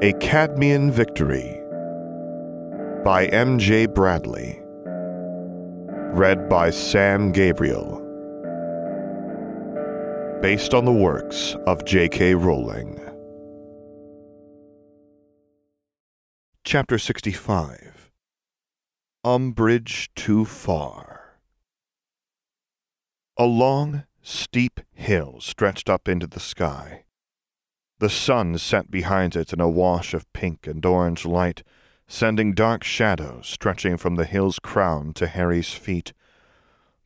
A Cadmean Victory by M.J. Bradley. Read by Sam Gabriel. Based on the works of J.K. Rowling. Chapter 65 Umbridge Too Far. A long, steep hill stretched up into the sky. The sun set behind it in a wash of pink and orange light, sending dark shadows stretching from the hill's crown to Harry's feet.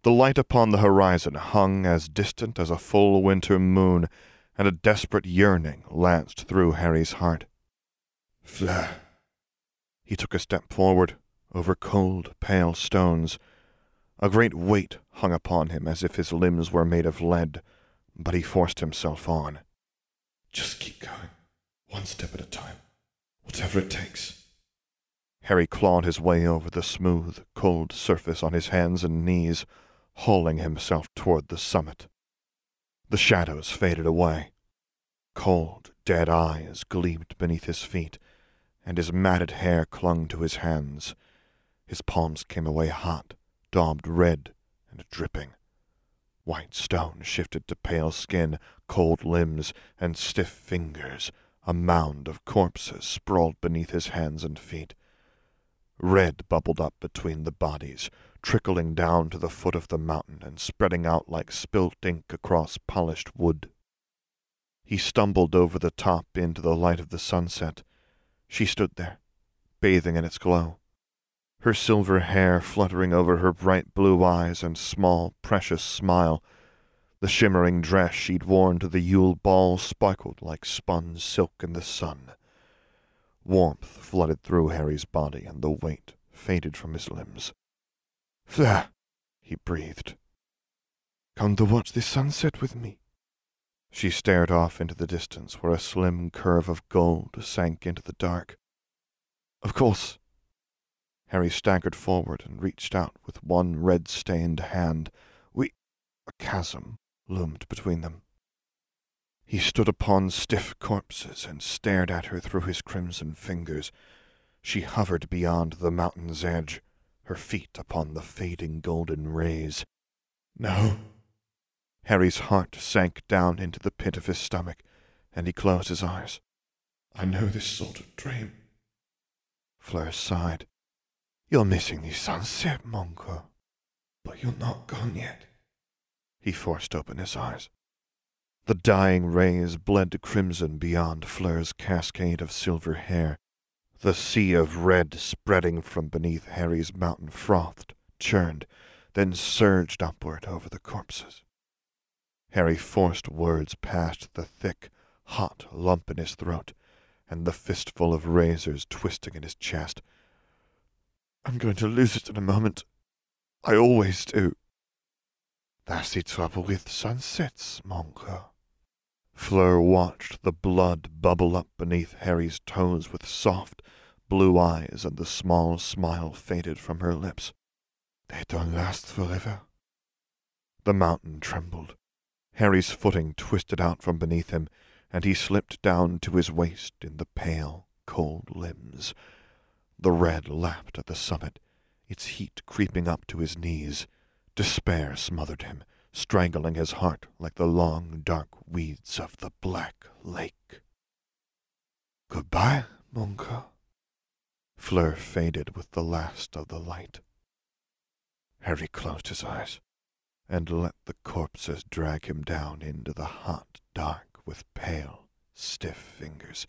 The light upon the horizon hung as distant as a full winter moon, and a desperate yearning lanced through Harry's heart. Fleur. He took a step forward, over cold, pale stones. A great weight hung upon him as if his limbs were made of lead, but he forced himself on. Just keep going, one step at a time, whatever it takes. Harry clawed his way over the smooth, cold surface on his hands and knees, hauling himself toward the summit. The shadows faded away. Cold, dead eyes gleamed beneath his feet, and his matted hair clung to his hands. His palms came away hot, daubed red and dripping. White stone shifted to pale skin, cold limbs, and stiff fingers. A mound of corpses sprawled beneath his hands and feet. Red bubbled up between the bodies, trickling down to the foot of the mountain and spreading out like spilt ink across polished wood. He stumbled over the top into the light of the sunset. She stood there, bathing in its glow her silver hair fluttering over her bright blue eyes and small, precious smile. The shimmering dress she'd worn to the Yule ball sparkled like spun silk in the sun. Warmth flooded through Harry's body, and the weight faded from his limbs. Fleur, he breathed. Come to watch the sunset with me. She stared off into the distance where a slim curve of gold sank into the dark. Of course, Harry staggered forward and reached out with one red-stained hand. We... A chasm loomed between them. He stood upon stiff corpses and stared at her through his crimson fingers. She hovered beyond the mountain's edge, her feet upon the fading golden rays. No. Harry's heart sank down into the pit of his stomach, and he closed his eyes. I know this sort of dream. Fleur sighed. You're missing the sunset, Monka. But you're not gone yet. He forced open his eyes. The dying rays bled crimson beyond Fleur's cascade of silver hair. The sea of red spreading from beneath Harry's mountain frothed, churned, then surged upward over the corpses. Harry forced words past the thick, hot lump in his throat and the fistful of razors twisting in his chest. I'm going to lose it in a moment. I always do. That's the trouble with sunsets, Monka. Fleur watched the blood bubble up beneath Harry's toes with soft, blue eyes, and the small smile faded from her lips. They don't last forever. The mountain trembled. Harry's footing twisted out from beneath him, and he slipped down to his waist in the pale, cold limbs. The red lapped at the summit, its heat creeping up to his knees. Despair smothered him, strangling his heart like the long, dark weeds of the Black Lake. Goodbye, Monka. Fleur faded with the last of the light. Harry closed his eyes and let the corpses drag him down into the hot dark with pale, stiff fingers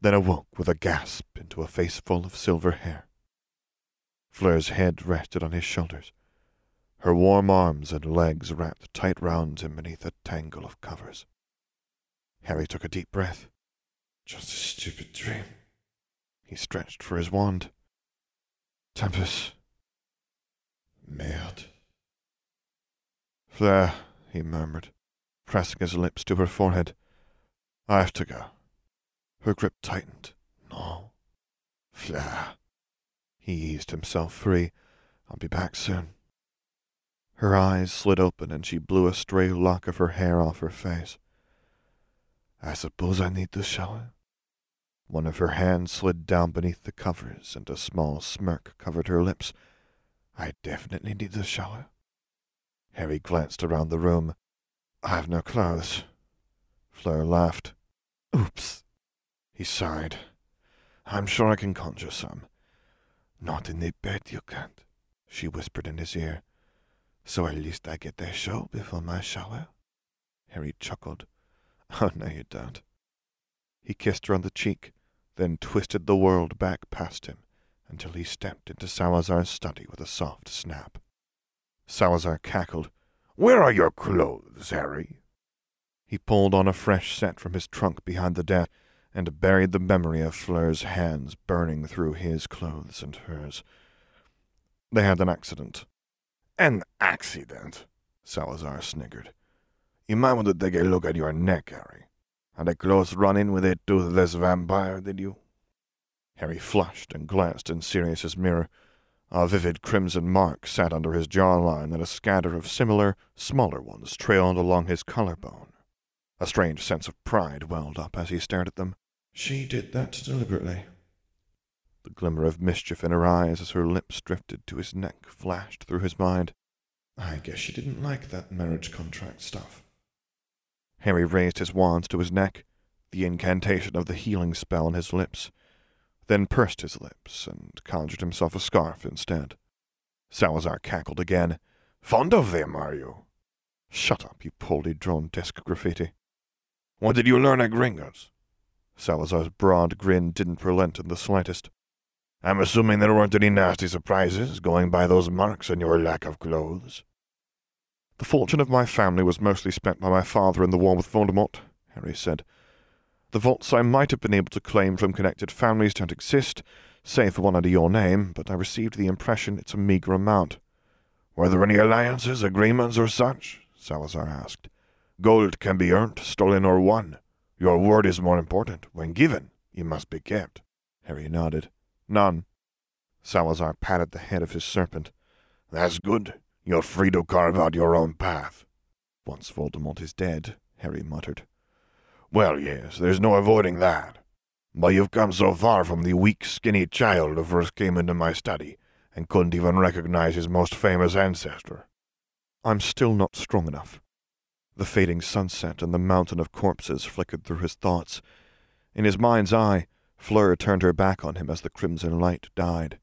then awoke with a gasp into a face full of silver hair. Fleur's head rested on his shoulders, her warm arms and legs wrapped tight round him beneath a tangle of covers. Harry took a deep breath. Just a stupid dream. He stretched for his wand. Tempus. Merde. Fleur, he murmured, pressing his lips to her forehead. I have to go. Her grip tightened. No. Fleur. He eased himself free. I'll be back soon. Her eyes slid open and she blew a stray lock of her hair off her face. I suppose I need to shower. One of her hands slid down beneath the covers, and a small smirk covered her lips. I definitely need the shower. Harry glanced around the room. I have no clothes. Fleur laughed. Oops. He sighed. I'm sure I can conjure some. Not in the bed you can't, she whispered in his ear. So at least I get a show before my shower. Harry chuckled. Oh, no, you don't. He kissed her on the cheek, then twisted the world back past him until he stepped into Salazar's study with a soft snap. Salazar cackled. Where are your clothes, Harry? He pulled on a fresh set from his trunk behind the desk and buried the memory of Fleur's hands burning through his clothes and hers. They had an accident. An accident? Salazar sniggered. You might want to take a look at your neck, Harry. Had a close run-in with a toothless vampire, did you? Harry flushed and glanced in Sirius's mirror. A vivid crimson mark sat under his jawline, and a scatter of similar, smaller ones trailed along his collarbone. A strange sense of pride welled up as he stared at them. She did that deliberately. The glimmer of mischief in her eyes as her lips drifted to his neck flashed through his mind. I guess she didn't like that marriage contract stuff. Harry raised his wand to his neck, the incantation of the healing spell on his lips then pursed his lips and conjured himself a scarf instead. Salazar cackled again. Fond of them, are you? Shut up, you poorly drawn desk graffiti. What did you learn at Gringotts? Salazar's broad grin didn't relent in the slightest. I'm assuming there weren't any nasty surprises going by those marks on your lack of clothes. The fortune of my family was mostly spent by my father in the war with Voldemort, Harry said. The vaults I might have been able to claim from connected families don't exist, save for one under your name, but I received the impression it's a meager amount. Were there any alliances, agreements, or such? Salazar asked. Gold can be earned, stolen, or won. Your word is more important. When given, it must be kept. Harry nodded. None. Salazar patted the head of his serpent. That's good. You're free to carve out your own path. Once Voldemort is dead, Harry muttered. Well, yes, there's no avoiding that. But you've come so far from the weak, skinny child who first came into my study and couldn't even recognize his most famous ancestor. I'm still not strong enough. The fading sunset and the mountain of corpses flickered through his thoughts. In his mind's eye, Fleur turned her back on him as the crimson light died.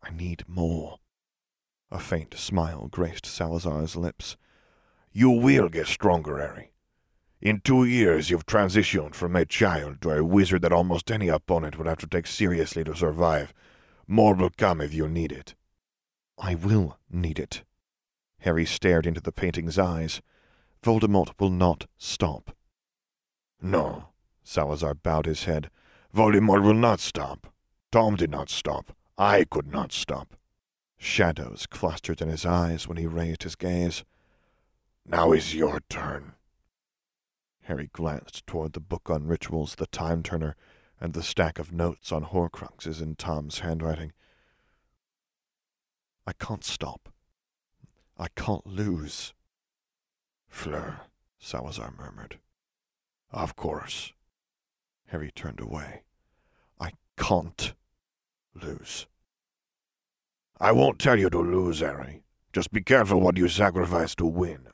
I need more. A faint smile graced Salazar's lips. You will get stronger, Harry. In two years, you've transitioned from a child to a wizard that almost any opponent would have to take seriously to survive. More will come if you need it. I will need it. Harry stared into the painting's eyes. Voldemort will not stop. No, Salazar bowed his head. Voldemort will not stop. Tom did not stop. I could not stop. Shadows clustered in his eyes when he raised his gaze. Now is your turn. Harry glanced toward the book on rituals, the time turner, and the stack of notes on Horcruxes in Tom's handwriting. I can't stop. I can't lose. Fleur, Salazar murmured. Of course. Harry turned away. I can't lose. I won't tell you to lose, Harry. Just be careful what you sacrifice to win.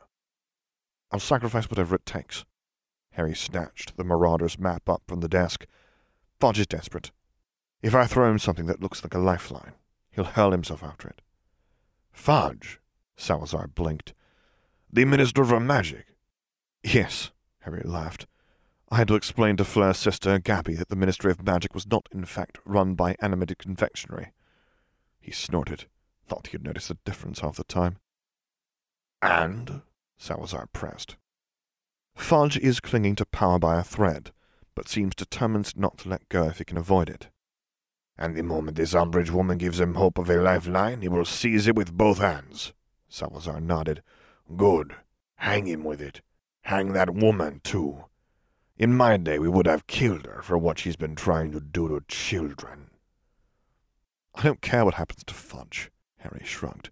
I'll sacrifice whatever it takes. Harry snatched the Marauder's map up from the desk. Fudge is desperate. If I throw him something that looks like a lifeline, he'll hurl himself after it. Fudge? Salazar blinked. The Minister for Magic? Yes, Harry laughed. I had to explain to Fleur's sister, Gabby, that the Ministry of Magic was not, in fact, run by animated confectionery. He snorted, thought he'd noticed the difference half the time. And? Salazar pressed. Fudge is clinging to power by a thread, but seems determined not to let go if he can avoid it. And the moment this Umbridge woman gives him hope of a lifeline, he will seize it with both hands. Salazar nodded. Good. Hang him with it. Hang that woman, too. In my day, we would have killed her for what she's been trying to do to children. I don't care what happens to Fudge, Harry shrugged,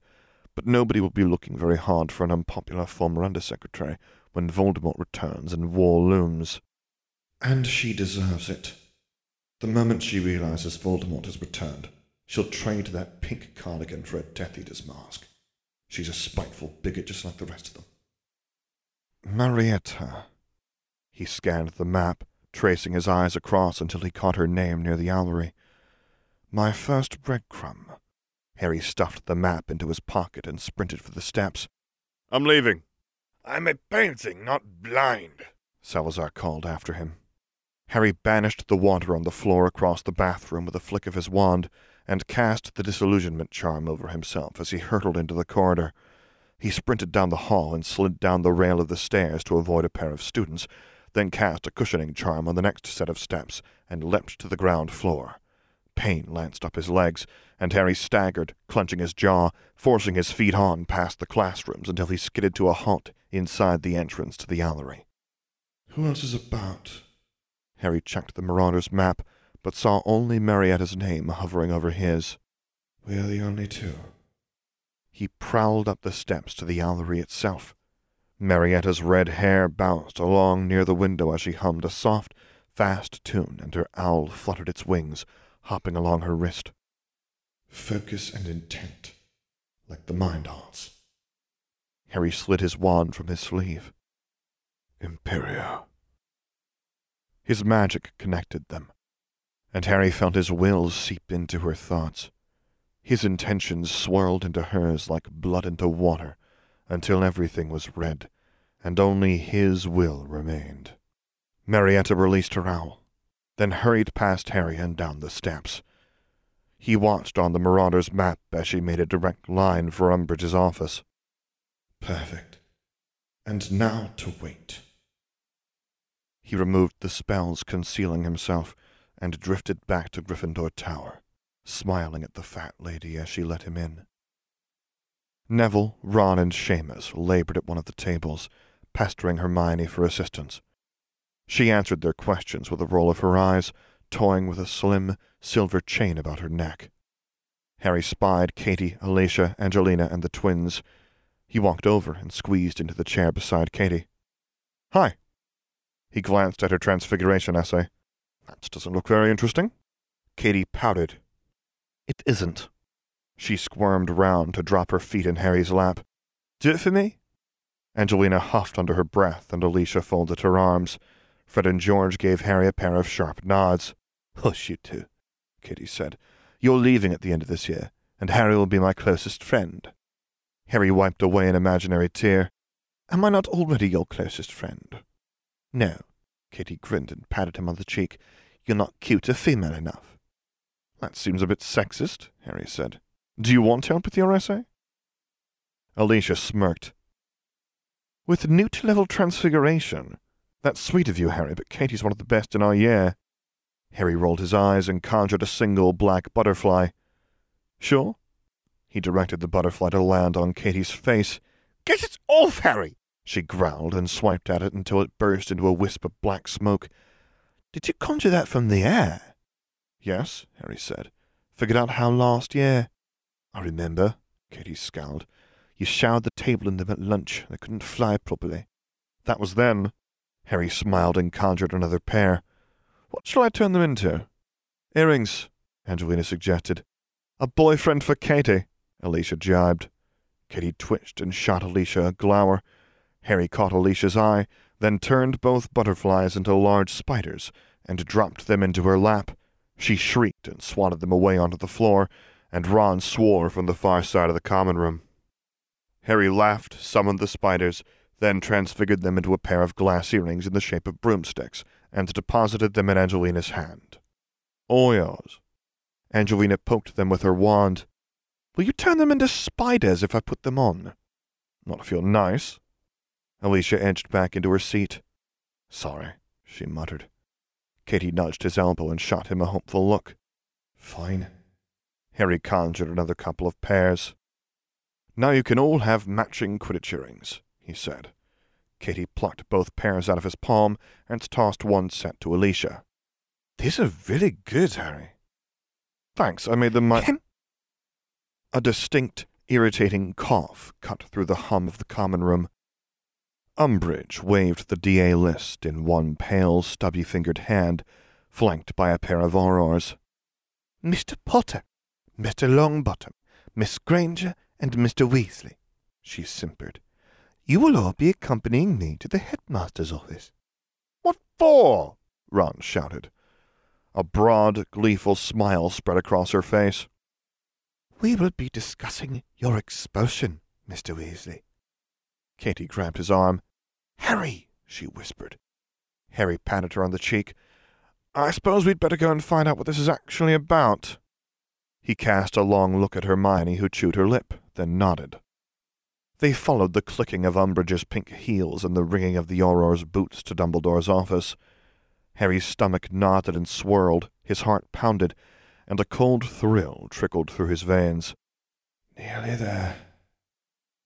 but nobody will be looking very hard for an unpopular former undersecretary when Voldemort returns and war looms. And she deserves it. The moment she realizes Voldemort has returned, she'll trade that pink cardigan for a Death Eater's mask. She's a spiteful bigot just like the rest of them. Marietta. He scanned the map, tracing his eyes across until he caught her name near the owlery. My first breadcrumb. Harry stuffed the map into his pocket and sprinted for the steps. I'm leaving. I'm a painting, not blind, Salazar called after him. Harry banished the water on the floor across the bathroom with a flick of his wand and cast the disillusionment charm over himself as he hurtled into the corridor. He sprinted down the hall and slid down the rail of the stairs to avoid a pair of students, then cast a cushioning charm on the next set of steps and leapt to the ground floor. Pain lanced up his legs, and Harry staggered, clenching his jaw, forcing his feet on past the classrooms until he skidded to a halt inside the entrance to the owlery. Who else is about? Harry checked the Marauder's map, but saw only Marietta's name hovering over his. We're the only two. He prowled up the steps to the owlery itself. Marietta's red hair bounced along near the window as she hummed a soft, fast tune, and her owl fluttered its wings, hopping along her wrist. Focus and intent, like the mind arts. Harry slid his wand from his sleeve. Imperio. His magic connected them, and Harry felt his will seep into her thoughts. His intentions swirled into hers like blood into water, until everything was red, and only his will remained. Marietta released her owl, then hurried past Harry and down the steps. He watched on the Marauder's map as she made a direct line for Umbridge's office. Perfect. And now to wait. He removed the spells concealing himself and drifted back to Gryffindor Tower, smiling at the fat lady as she let him in. Neville, Ron, and Seamus labored at one of the tables, pestering Hermione for assistance. She answered their questions with a roll of her eyes, toying with a slim, silver chain about her neck. Harry spied Katie, Alicia, Angelina, and the twins. He walked over and squeezed into the chair beside Katie. Hi. He glanced at her transfiguration essay. That doesn't look very interesting. Katie pouted. It isn't. She squirmed round to drop her feet in Harry's lap. Do it for me? Angelina huffed under her breath, and Alicia folded her arms. Fred and George gave Harry a pair of sharp nods. Hush, you two, Katy said. You're leaving at the end of this year, and Harry will be my closest friend. Harry wiped away an imaginary tear. Am I not already your closest friend? No. Katie grinned and patted him on the cheek. You're not cute or female enough. That seems a bit sexist, Harry said. Do you want help with your essay? Alicia smirked. With newt-level transfiguration? That's sweet of you, Harry, but Katie's one of the best in our year. Harry rolled his eyes and conjured a single black butterfly. Sure? He directed the butterfly to land on Katie's face. Get it off, Harry! She growled and swiped at it until it burst into a wisp of black smoke. Did you conjure that from the air? Yes, Harry said. Figured out how last year. I remember, Katie scowled. You showered the table in them at lunch. They couldn't fly properly. That was then. Harry smiled and conjured another pair. What shall I turn them into? Earrings, Angelina suggested. A boyfriend for Katie, Alicia jibed. Katie twitched and shot Alicia a glower. Harry caught Alicia's eye, then turned both butterflies into large spiders and dropped them into her lap. She shrieked and swatted them away onto the floor, and Ron swore from the far side of the common room. Harry laughed, summoned the spiders, then transfigured them into a pair of glass earrings in the shape of broomsticks, and deposited them in Angelina's hand. All yours. Angelina poked them with her wand. Will you turn them into spiders if I put them on? Not if you're nice. Alicia edged back into her seat. Sorry, she muttered. Katie nudged his elbow and shot him a hopeful look. Fine. Harry conjured another couple of pairs. Now you can all have matching Quidditch earrings, he said. Katie plucked both pairs out of his palm and tossed one set to Alicia. These are really good, Harry. Thanks, I made them my... A distinct, irritating cough cut through the hum of the common room. Umbridge waved the DA list in one pale, stubby-fingered hand, flanked by a pair of aurors. Mr. Potter, Mr. Longbottom, Miss Granger, and Mr. Weasley, she simpered. You will all be accompanying me to the headmaster's office. What for? Ron shouted. A broad, gleeful smile spread across her face. We will be discussing your expulsion, Mr. Weasley. Katie grabbed his arm. Harry, she whispered. Harry patted her on the cheek. I suppose we'd better go and find out what this is actually about. He cast a long look at Hermione, who chewed her lip, then nodded. They followed the clicking of Umbridge's pink heels and the ringing of the Auror's boots to Dumbledore's office. Harry's stomach knotted and swirled, his heart pounded, and a cold thrill trickled through his veins. Nearly there.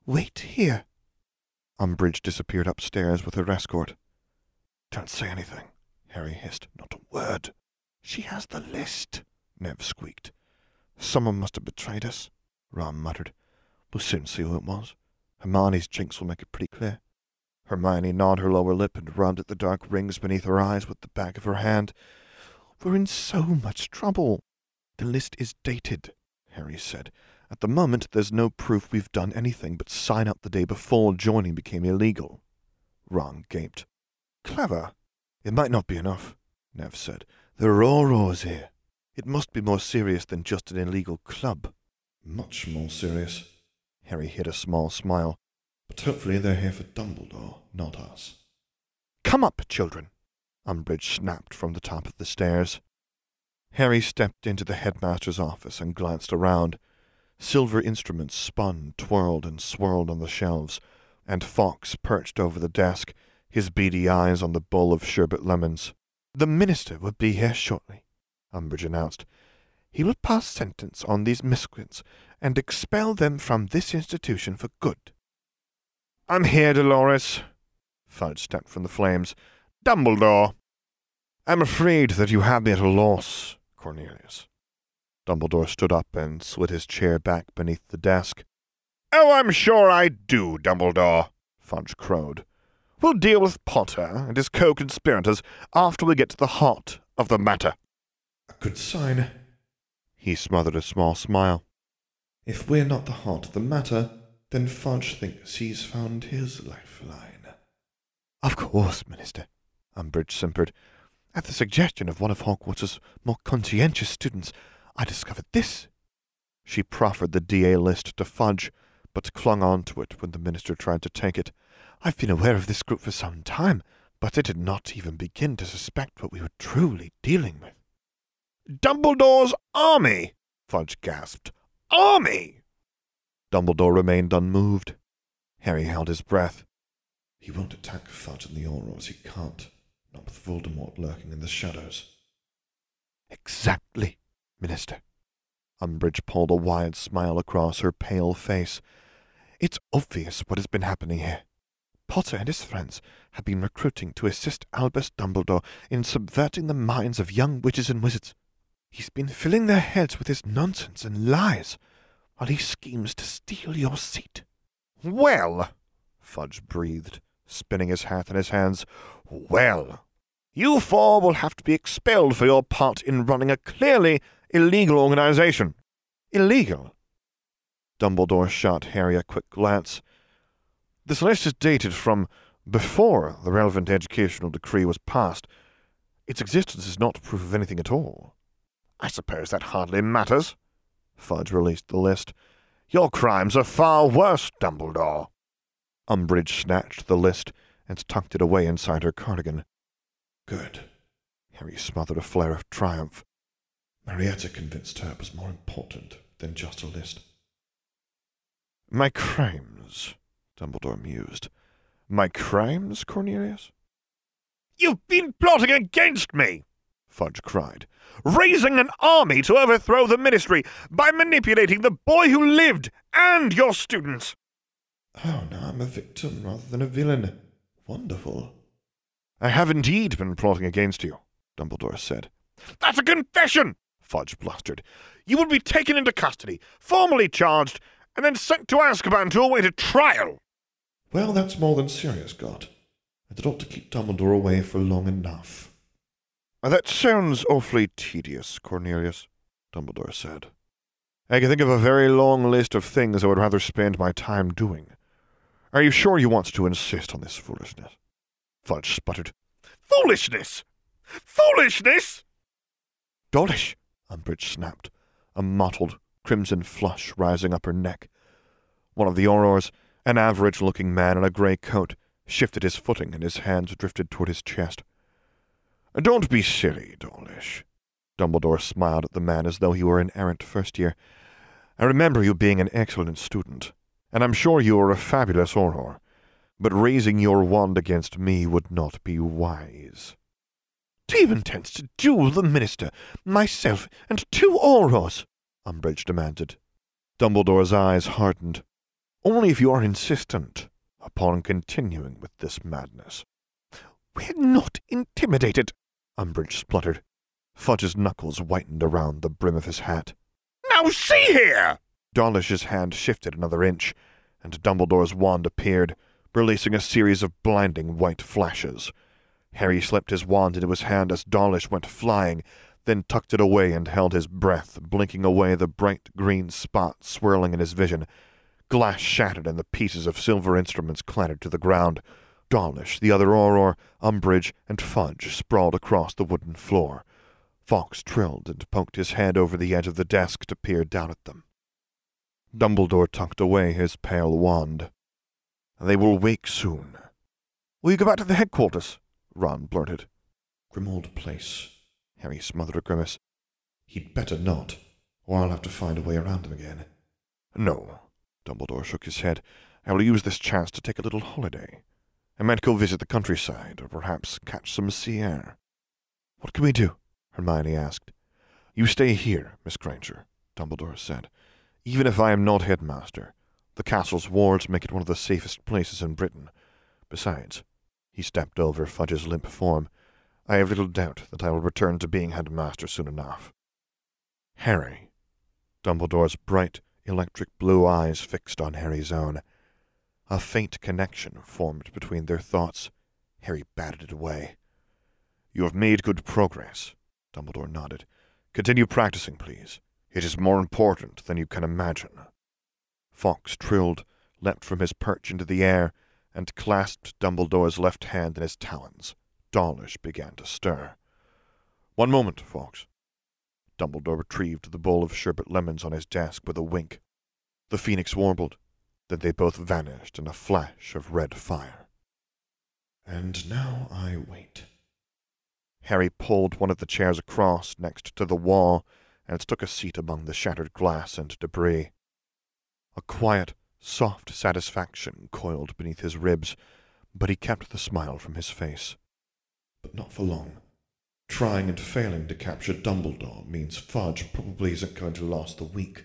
Wait here. Umbridge disappeared upstairs with her escort. Don't say anything, Harry hissed. Not a word. She has the list, Nev squeaked. Someone must have betrayed us, Ron muttered. We'll soon see who it was. Hermione's jinx will make it pretty clear. Hermione gnawed her lower lip and rubbed at the dark rings beneath her eyes with the back of her hand. We're in so much trouble. The list is dated, Harry said. At the moment, there's no proof we've done anything but sign up the day before joining became illegal. Ron gaped. Clever. It might not be enough, Nev said. There are Aurors here. It must be more serious than just an illegal club. Much more serious. Harry hid a small smile. But hopefully they're here for Dumbledore, not us. Come up, children, Umbridge snapped from the top of the stairs. Harry stepped into the headmaster's office and glanced around. Silver instruments spun, twirled, and swirled on the shelves, and Fawkes perched over the desk, his beady eyes on the bowl of sherbet lemons. The minister will be here shortly, Umbridge announced. He will pass sentence on these miscreants and expel them from this institution for good. I'm here, Dolores. Fudge stepped from the flames. Dumbledore. I'm afraid that you have me at a loss, Cornelius. Dumbledore stood up and slid his chair back beneath the desk. Oh, I'm sure I do, Dumbledore, Fudge crowed. We'll deal with Potter and his co-conspirators after we get to the heart of the matter. A good sign. He smothered a small smile. If we're not the heart of the matter, then Fudge thinks he's found his lifeline. Of course, Minister, Umbridge simpered. At the suggestion of one of Hogwarts's more conscientious students, I discovered this. She proffered the DA list to Fudge, but clung on to it when the minister tried to take it. I've been aware of this group for some time, but I did not even begin to suspect what we were truly dealing with. Dumbledore's army! Fudge gasped. Army! Dumbledore remained unmoved. Harry held his breath. He won't attack Fudge and the Aurors. He can't. Not with Voldemort lurking in the shadows. Exactly, Minister. Umbridge pulled a wide smile across her pale face. It's obvious what has been happening here. Potter and his friends have been recruiting to assist Albus Dumbledore in subverting the minds of young witches and wizards. He's been filling their heads with his nonsense and lies, while he schemes to steal your seat. Well, Fudge breathed, spinning his hat in his hands, well, you four will have to be expelled for your part in running a clearly illegal organization. Illegal? Dumbledore shot Harry a quick glance. This list is dated from before the relevant educational decree was passed. Its existence is not proof of anything at all. I suppose that hardly matters. Fudge released the list. Your crimes are far worse, Dumbledore. Umbridge snatched the list and tucked it away inside her cardigan. Good. Harry smothered a flare of triumph. Marietta convinced her it was more important than just a list. My crimes, Dumbledore mused. My crimes, Cornelius? You've been plotting against me, Fudge cried. Raising an army to overthrow the ministry by manipulating the boy who lived and your students. Oh, now I'm a victim rather than a villain. Wonderful. I have indeed been plotting against you, Dumbledore said. That's a confession, Fudge blustered. You will be taken into custody, formally charged, and then sent to Azkaban to await a trial. Well, that's more than serious, God. I ought to keep Dumbledore away for long enough. That sounds awfully tedious, Cornelius, Dumbledore said. I can think of a very long list of things I would rather spend my time doing. Are you sure you want to insist on this foolishness? Fudge sputtered. Foolishness! Foolishness! Dawlish, Umbridge snapped, a mottled, crimson flush rising up her neck. One of the Aurors, an average-looking man in a grey coat, shifted his footing and his hands drifted toward his chest. Don't be silly, Dawlish. Dumbledore smiled at the man as though he were an errant first year. I remember you being an excellent student, and I'm sure you are a fabulous Auror, but raising your wand against me would not be wise. Do you intend to duel the minister, myself, and two Aurors? Umbridge demanded. Dumbledore's eyes hardened. Only if you are insistent upon continuing with this madness. We're not intimidated, Umbridge spluttered. Fudge's knuckles whitened around the brim of his hat. Now see here! Dawlish's hand shifted another inch, and Dumbledore's wand appeared, releasing a series of blinding white flashes. Harry slipped his wand into his hand as Dawlish went flying, then tucked it away and held his breath, blinking away the bright green spot swirling in his vision. Glass shattered and the pieces of silver instruments clattered to the ground. Dawlish, the other Auror, Umbridge, and Fudge sprawled across the wooden floor. Fawkes trilled and poked his head over the edge of the desk to peer down at them. Dumbledore tucked away his pale wand. They will wake soon. Will you go back to the headquarters? Ron blurted. Grimmauld Place. Harry smothered a grimace. He'd better not, or I'll have to find a way around him again. No. Dumbledore shook his head. I will use this chance to take a little holiday. I might go visit the countryside, or perhaps catch some sea air. What can we do? Hermione asked. You stay here, Miss Granger, Dumbledore said. Even if I am not headmaster, the castle's wards make it one of the safest places in Britain. Besides, he stepped over Fudge's limp form, I have little doubt that I will return to being headmaster soon enough. Harry. Dumbledore's bright, electric blue eyes fixed on Harry's own. A faint connection formed between their thoughts. Harry batted it away. You have made good progress, Dumbledore nodded. Continue practicing, please. It is more important than you can imagine. Fawkes trilled, leapt from his perch into the air, and clasped Dumbledore's left hand in his talons. Dawlish began to stir. One moment, Fawkes. Dumbledore retrieved the bowl of sherbet lemons on his desk with a wink. The phoenix warbled. Then they both vanished in a flash of red fire. And now I wait. Harry pulled one of the chairs across next to the wall and took a seat among the shattered glass and debris. A quiet, soft satisfaction coiled beneath his ribs, but he kept the smile from his face. But not for long. Trying and failing to capture Dumbledore means Fudge probably isn't going to last the week.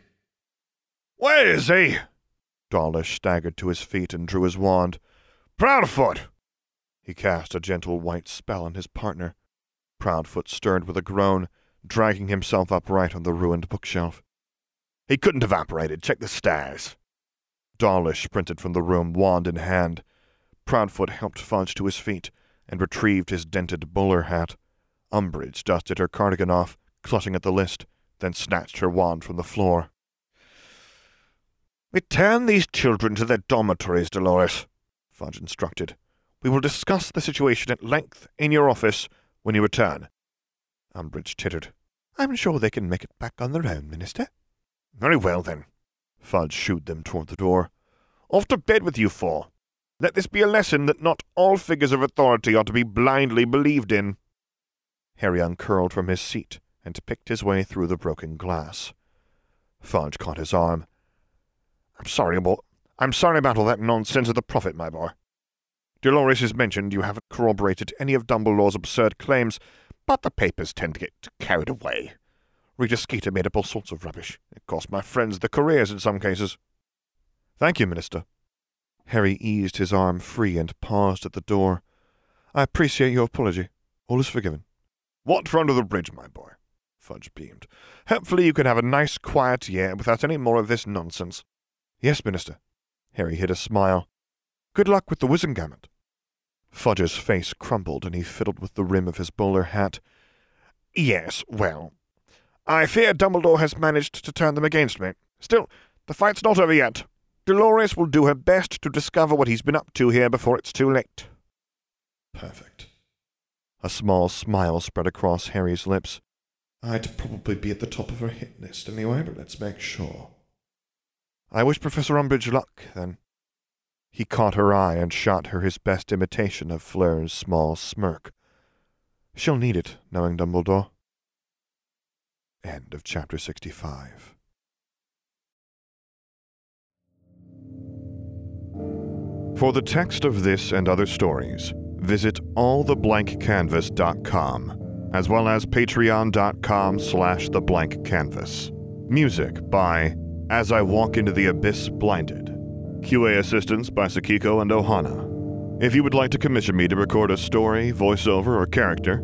Where is he? Dawlish staggered to his feet and drew his wand. Proudfoot! He cast a gentle white spell on his partner. Proudfoot stirred with a groan, dragging himself upright on the ruined bookshelf. He couldn't have apparated. Check the stairs. Dawlish sprinted from the room, wand in hand. Proudfoot helped Fudge to his feet and retrieved his dented bowler hat. Umbridge dusted her cardigan off, clutching at the list, then snatched her wand from the floor. Return these children to their dormitories, Dolores, Fudge instructed. We will discuss the situation at length in your office when you return. Umbridge tittered. I'm sure they can make it back on their own, Minister. Very well, then. Fudge shooed them toward the door. Off to bed with you four. Let this be a lesson that not all figures of authority are to be blindly believed in. Harry uncurled from his seat and picked his way through the broken glass. Fudge caught his arm. I'm sorry about I'm sorry about all that nonsense of the prophet, my boy. Dolores has mentioned you haven't corroborated any of Dumbledore's absurd claims, but the papers tend to get carried away. Rita Skeeter made up all sorts of rubbish. It cost my friends their careers in some cases. Thank you, Minister. Harry eased his arm free and paused at the door. I appreciate your apology. All is forgiven. Water under the bridge, my boy. Fudge beamed. Hopefully you can have a nice quiet year without any more of this nonsense. Yes, Minister. Harry hid a smile. Good luck with the Wizengamot. Fudge's face crumpled and he fiddled with the rim of his bowler hat. Yes, well, I fear Dumbledore has managed to turn them against me. Still, the fight's not over yet. Dolores will do her best to discover what he's been up to here before it's too late. Perfect. A small smile spread across Harry's lips. I'd probably be at the top of her hit list anyway, but let's make sure. I wish Professor Umbridge luck, then. He caught her eye and shot her his best imitation of Fleur's small smirk. She'll need it, knowing Dumbledore. End of chapter 65. For the text of this and other stories, visit alltheblankcanvas.com, as well as patreon.com slash theblankcanvas. Music by As I Walk Into the Abyss Blinded. QA assistance by Sakiko and Ohana. If you would like to commission me to record a story, voiceover, or character,